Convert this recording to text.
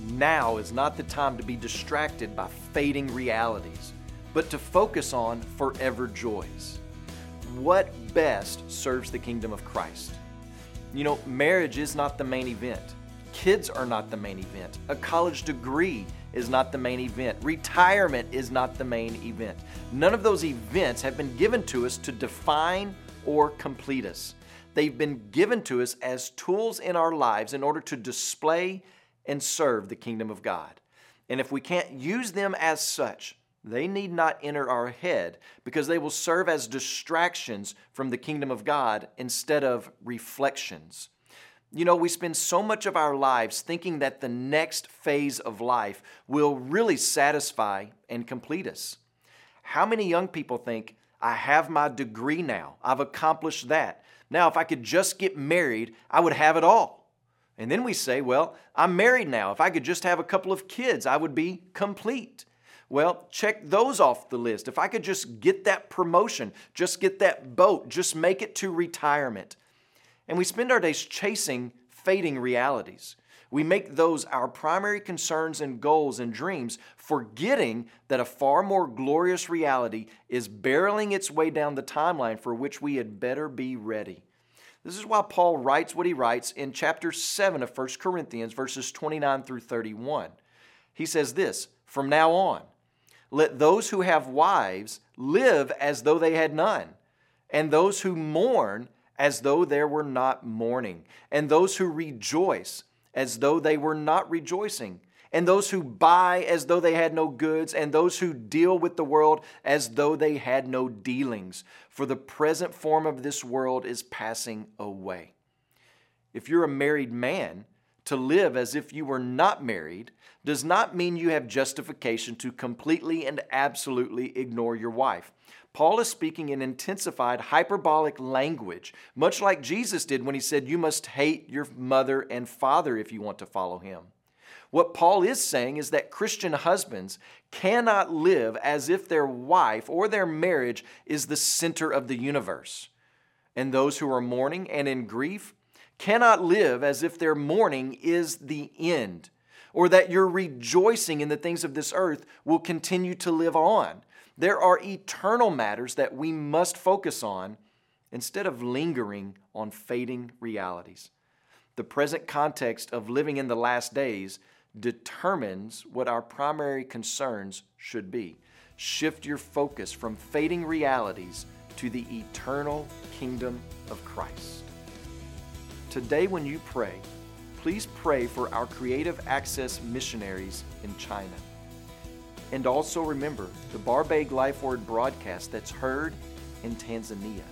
Now is not the time to be distracted by fading realities, but to focus on forever joys. What best serves the kingdom of Christ? You know, marriage is not the main event. Kids are not the main event. A college degree is not the main event. Retirement is not the main event. None of those events have been given to us to define or complete us. They've been given to us as tools in our lives in order to display and serve the kingdom of God. And if we can't use them as such, they need not enter our head because they will serve as distractions from the kingdom of God instead of reflections. You know, we spend so much of our lives thinking that the next phase of life will really satisfy and complete us. How many young people think, I have my degree now, I've accomplished that. Now, if I could just get married, I would have it all. And then we say, Well, I'm married now. If I could just have a couple of kids, I would be complete. Well, check those off the list. If I could just get that promotion, just get that boat, just make it to retirement. And we spend our days chasing fading realities. We make those our primary concerns and goals and dreams, forgetting that a far more glorious reality is barreling its way down the timeline for which we had better be ready. This is why Paul writes what he writes in chapter 7 of 1 Corinthians, verses 29 through 31. He says this From now on, let those who have wives live as though they had none, and those who mourn as though there were not mourning, and those who rejoice as though they were not rejoicing, and those who buy as though they had no goods, and those who deal with the world as though they had no dealings. For the present form of this world is passing away. If you're a married man, to live as if you were not married does not mean you have justification to completely and absolutely ignore your wife. Paul is speaking in intensified hyperbolic language, much like Jesus did when he said, You must hate your mother and father if you want to follow him. What Paul is saying is that Christian husbands cannot live as if their wife or their marriage is the center of the universe. And those who are mourning and in grief cannot live as if their mourning is the end, or that your rejoicing in the things of this earth will continue to live on. There are eternal matters that we must focus on instead of lingering on fading realities. The present context of living in the last days determines what our primary concerns should be. Shift your focus from fading realities to the eternal kingdom of Christ. Today, when you pray, please pray for our Creative Access missionaries in China. And also remember the Barabaig Life Word broadcast that's heard in Tanzania.